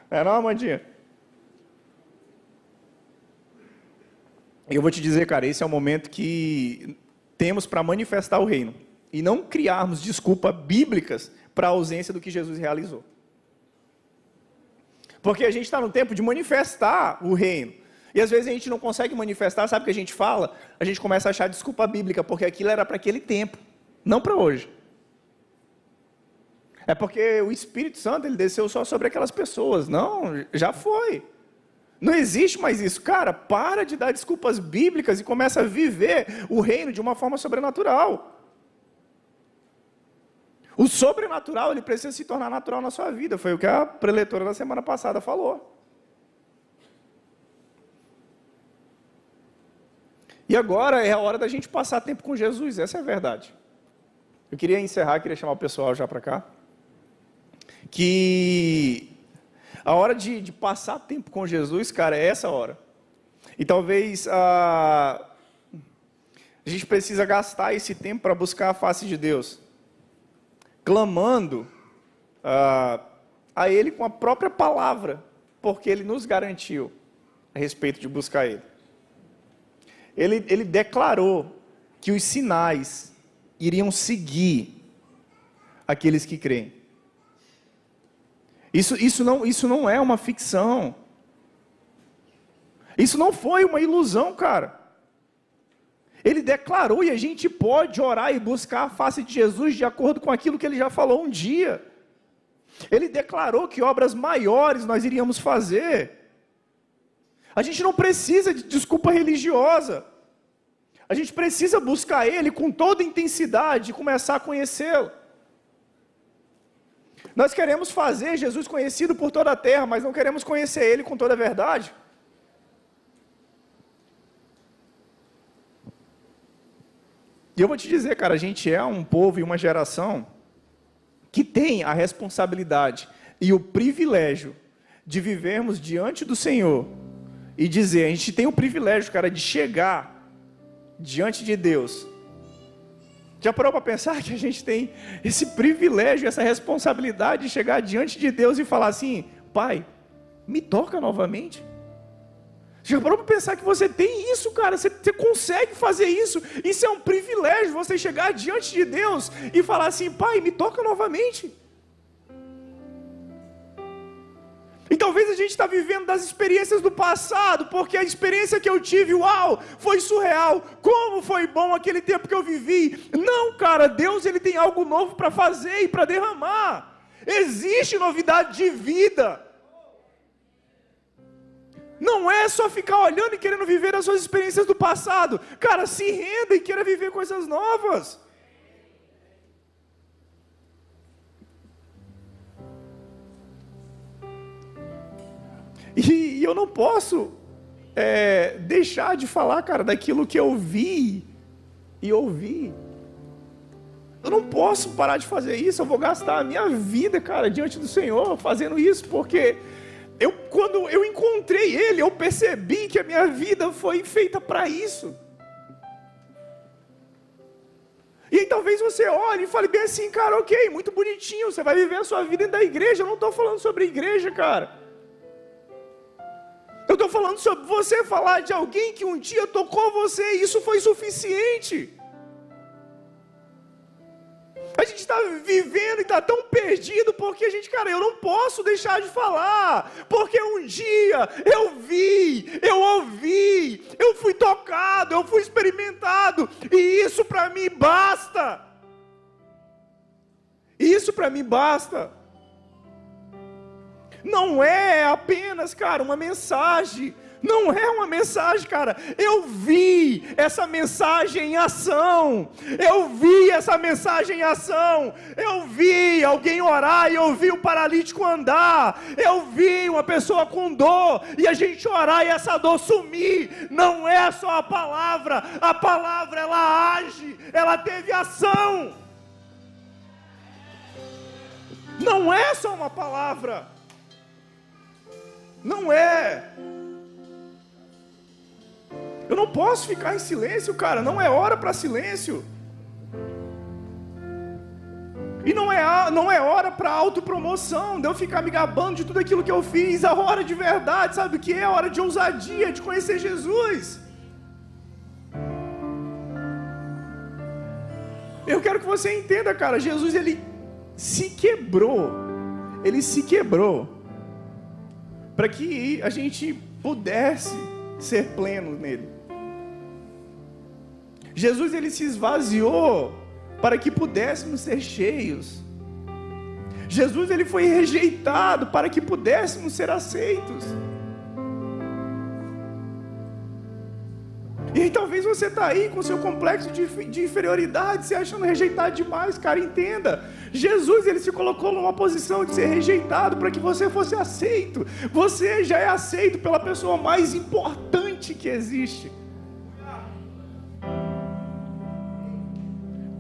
É não, Amandinha? Eu vou te dizer, cara, esse é o momento que temos para manifestar o reino e não criarmos desculpas bíblicas para a ausência do que Jesus realizou. Porque a gente está no tempo de manifestar o reino. E às vezes a gente não consegue manifestar, sabe o que a gente fala? A gente começa a achar desculpa bíblica, porque aquilo era para aquele tempo, não para hoje. É porque o Espírito Santo ele desceu só sobre aquelas pessoas. Não, já foi. Não existe mais isso. Cara, para de dar desculpas bíblicas e começa a viver o reino de uma forma sobrenatural. O sobrenatural ele precisa se tornar natural na sua vida. Foi o que a preletora da semana passada falou. E agora é a hora da gente passar tempo com Jesus, essa é a verdade. Eu queria encerrar, queria chamar o pessoal já para cá. Que a hora de, de, passar tempo com Jesus, cara, é essa hora. E talvez a, a gente precisa gastar esse tempo para buscar a face de Deus clamando ah, a Ele com a própria palavra porque ele nos garantiu a respeito de buscar ele. Ele, ele declarou que os sinais iriam seguir aqueles que creem. Isso, isso, não, isso não é uma ficção. Isso não foi uma ilusão, cara. Ele declarou e a gente pode orar e buscar a face de Jesus de acordo com aquilo que ele já falou um dia. Ele declarou que obras maiores nós iríamos fazer. A gente não precisa de desculpa religiosa. A gente precisa buscar Ele com toda intensidade e começar a conhecê-lo. Nós queremos fazer Jesus conhecido por toda a terra, mas não queremos conhecer Ele com toda a verdade. E eu vou te dizer, cara, a gente é um povo e uma geração que tem a responsabilidade e o privilégio de vivermos diante do Senhor e dizer, a gente tem o privilégio, cara, de chegar diante de Deus. Já parou para pensar que a gente tem esse privilégio, essa responsabilidade de chegar diante de Deus e falar assim: Pai, me toca novamente? Já parou para pensar que você tem isso, cara? Você, você, consegue fazer isso? Isso é um privilégio, você chegar diante de Deus e falar assim: Pai, me toca novamente. E talvez a gente está vivendo das experiências do passado, porque a experiência que eu tive, uau, foi surreal. Como foi bom aquele tempo que eu vivi. Não, cara, Deus ele tem algo novo para fazer e para derramar. Existe novidade de vida. Não é só ficar olhando e querendo viver as suas experiências do passado. Cara, se renda e queira viver coisas novas. E, e eu não posso é, deixar de falar, cara, daquilo que eu vi e ouvi. Eu não posso parar de fazer isso. Eu vou gastar a minha vida, cara, diante do Senhor fazendo isso, porque eu, quando eu encontrei Ele, eu percebi que a minha vida foi feita para isso. E aí talvez você olhe e fale bem assim, cara, ok, muito bonitinho, você vai viver a sua vida dentro da igreja. Eu não estou falando sobre igreja, cara. Eu estou falando sobre você falar de alguém que um dia tocou você e isso foi suficiente. A gente está vivendo e está tão perdido porque a gente, cara, eu não posso deixar de falar, porque um dia eu vi, eu ouvi, eu fui tocado, eu fui experimentado, e isso para mim basta. Isso para mim basta. Não é apenas, cara, uma mensagem não é uma mensagem, cara. Eu vi essa mensagem em ação. Eu vi essa mensagem em ação. Eu vi alguém orar e eu vi o paralítico andar. Eu vi uma pessoa com dor e a gente orar e essa dor sumir. Não é só a palavra. A palavra ela age, ela teve ação. Não é só uma palavra. Não é. Eu não posso ficar em silêncio, cara. Não é hora para silêncio. E não é, não é hora para autopromoção, de eu ficar me gabando de tudo aquilo que eu fiz. A hora de verdade, sabe o que é? A hora de ousadia, de conhecer Jesus. Eu quero que você entenda, cara. Jesus, ele se quebrou. Ele se quebrou. Para que a gente pudesse ser pleno nele. Jesus ele se esvaziou para que pudéssemos ser cheios. Jesus ele foi rejeitado para que pudéssemos ser aceitos. E talvez você está aí com seu complexo de, de, inferioridade, se achando rejeitado demais, cara, entenda. Jesus, ele se colocou numa posição de ser rejeitado para que você fosse aceito. Você já é aceito pela pessoa mais importante que existe.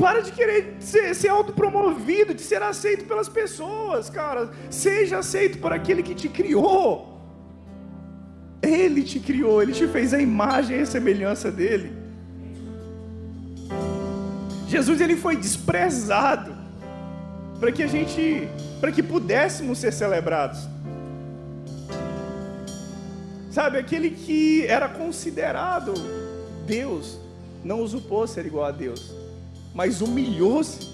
Para de querer ser, ser autopromovido, de ser aceito pelas pessoas, cara. Seja aceito por aquele que te criou. Ele te criou, ele te fez a imagem e a semelhança dele. Jesus ele foi desprezado para que a gente, para que pudéssemos ser celebrados. Sabe, aquele que era considerado Deus, não usurpou ser igual a Deus, mas humilhou-se.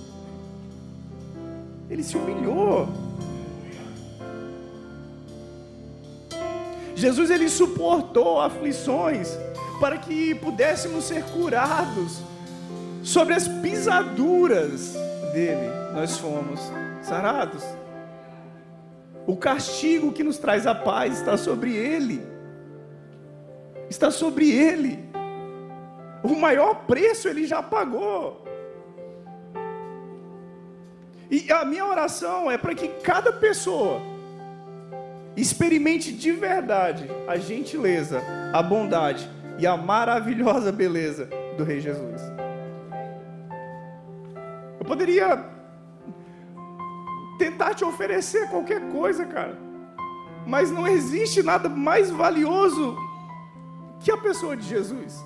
Ele se humilhou. Jesus ele suportou aflições para que pudéssemos ser curados. Sobre as pisaduras dele, nós fomos sarados. O castigo que nos traz a paz está sobre ele. Está sobre ele. O maior preço ele já pagou. E a minha oração é para que cada pessoa experimente de verdade a gentileza, a bondade e a maravilhosa beleza do Rei Jesus. Eu poderia tentar te oferecer qualquer coisa, cara, mas não existe nada mais valioso que a pessoa de Jesus.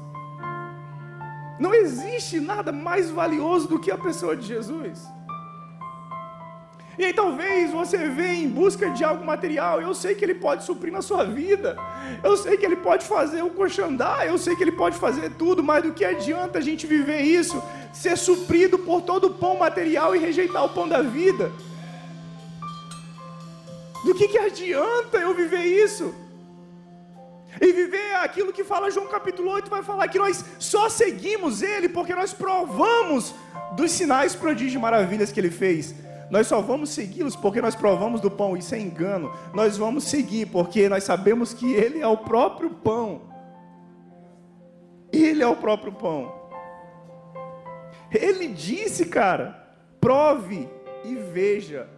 Não existe nada mais valioso do que a pessoa de Jesus. E aí talvez você venha em busca de algo material. Eu sei que ele pode suprir na sua vida. Eu sei que ele pode fazer o coxo andar. Eu sei que ele pode fazer tudo. Mas do que adianta a gente viver isso, ser suprido por todo o pão material e rejeitar o pão da vida? Do que, que adianta eu viver isso? E viver aquilo que fala João capítulo 8, vai falar que nós só seguimos Ele porque nós provamos dos sinais, prodígios e maravilhas que Ele fez. Nós só vamos segui-los porque nós provamos do pão, isso é engano. Nós vamos seguir porque nós sabemos que Ele é o próprio pão. Ele é o próprio pão. Ele disse, cara, prove e veja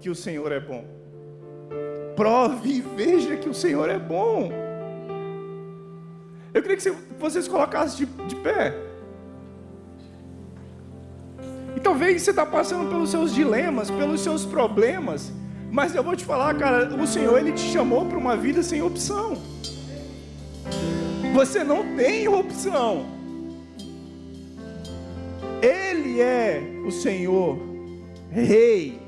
que o Senhor é bom. Prove e veja que o Senhor é bom. Eu queria que vocês colocassem de, de pé. E talvez você está passando pelos seus dilemas, pelos seus problemas. Mas eu vou te falar, cara, o Senhor ele te chamou para uma vida sem opção. Você não tem opção. Ele é o Senhor, Rei,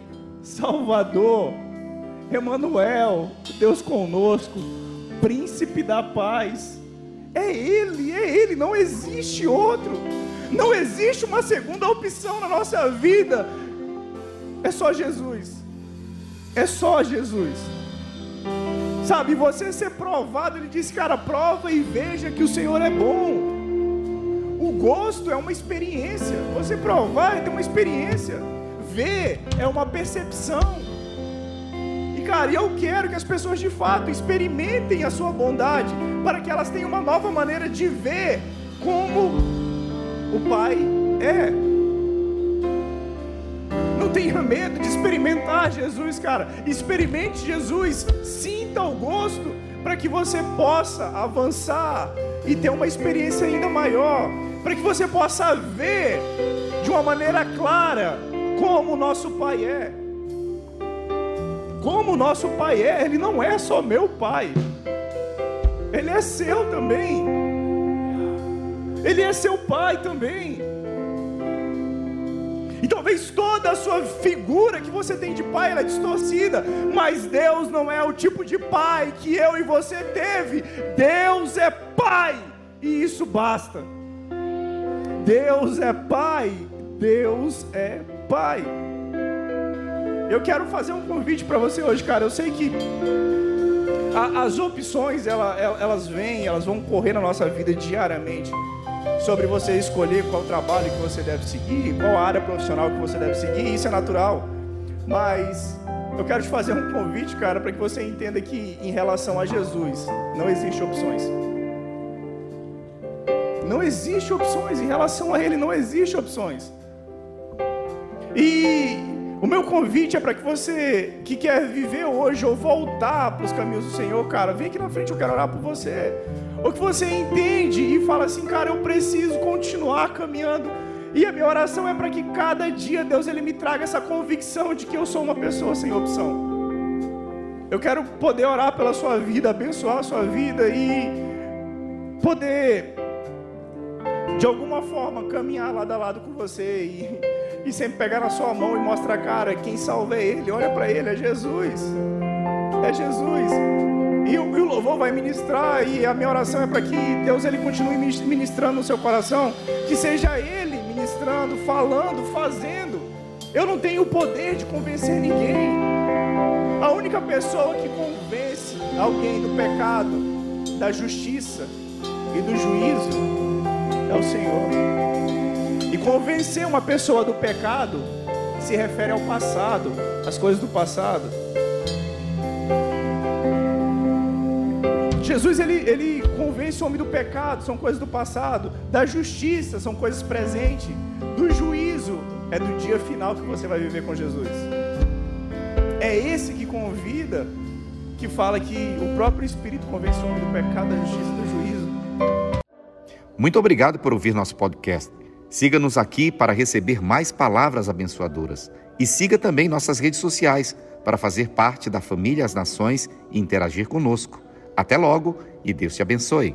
Salvador, Emanuel, Deus conosco, Príncipe da paz. É Ele, é Ele, não existe outro. Não existe uma segunda opção na nossa vida. É só Jesus. É só Jesus. Sabe, você ser provado, ele disse, cara, prova e veja que o Senhor é bom. O gosto é uma experiência. Você provar é uma experiência. Ver é uma percepção. E cara, eu quero que as pessoas de fato experimentem a sua bondade, para que elas tenham uma nova maneira de ver como o Pai é. Não tenha medo de experimentar Jesus, cara. Experimente Jesus, sinta o gosto para que você possa avançar e ter uma experiência ainda maior, para que você possa ver de uma maneira clara como o nosso Pai é. Como o nosso Pai é, Ele não é só meu Pai, Ele é seu também. Ele é seu pai também. E talvez toda a sua figura que você tem de pai ela é distorcida, mas Deus não é o tipo de pai que eu e você teve. Deus é pai e isso basta. Deus é pai, Deus é pai. Eu quero fazer um convite para você hoje, cara. Eu sei que as opções elas vêm, elas vão correr na nossa vida diariamente sobre você escolher qual trabalho que você deve seguir, qual área profissional que você deve seguir, isso é natural. Mas eu quero te fazer um convite, cara, para que você entenda que em relação a Jesus não existe opções. Não existe opções em relação a ele, não existe opções. E o meu convite é para que você que quer viver hoje ou voltar para os caminhos do Senhor, cara, vem aqui na frente, eu quero orar por você. Ou que você entende e fala assim, cara, eu preciso continuar caminhando. E a minha oração é para que cada dia Deus ele me traga essa convicção de que eu sou uma pessoa sem opção. Eu quero poder orar pela sua vida, abençoar a sua vida e poder de alguma forma caminhar lado a lado com você e, e sempre pegar na sua mão e mostrar, cara, quem salva é Ele, olha para Ele, é Jesus, é Jesus. E o, e o louvor vai ministrar e a minha oração é para que Deus ele continue ministrando no seu coração, que seja ele ministrando, falando, fazendo. Eu não tenho o poder de convencer ninguém. A única pessoa que convence alguém do pecado, da justiça e do juízo é o Senhor. E convencer uma pessoa do pecado se refere ao passado, às coisas do passado. Jesus ele, ele convence o homem do pecado, são coisas do passado, da justiça, são coisas presentes, do juízo, é do dia final que você vai viver com Jesus. É esse que convida, que fala que o próprio Espírito convence o homem do pecado, da justiça e do juízo. Muito obrigado por ouvir nosso podcast. Siga-nos aqui para receber mais palavras abençoadoras. E siga também nossas redes sociais para fazer parte da família As Nações e interagir conosco. Até logo e Deus te abençoe.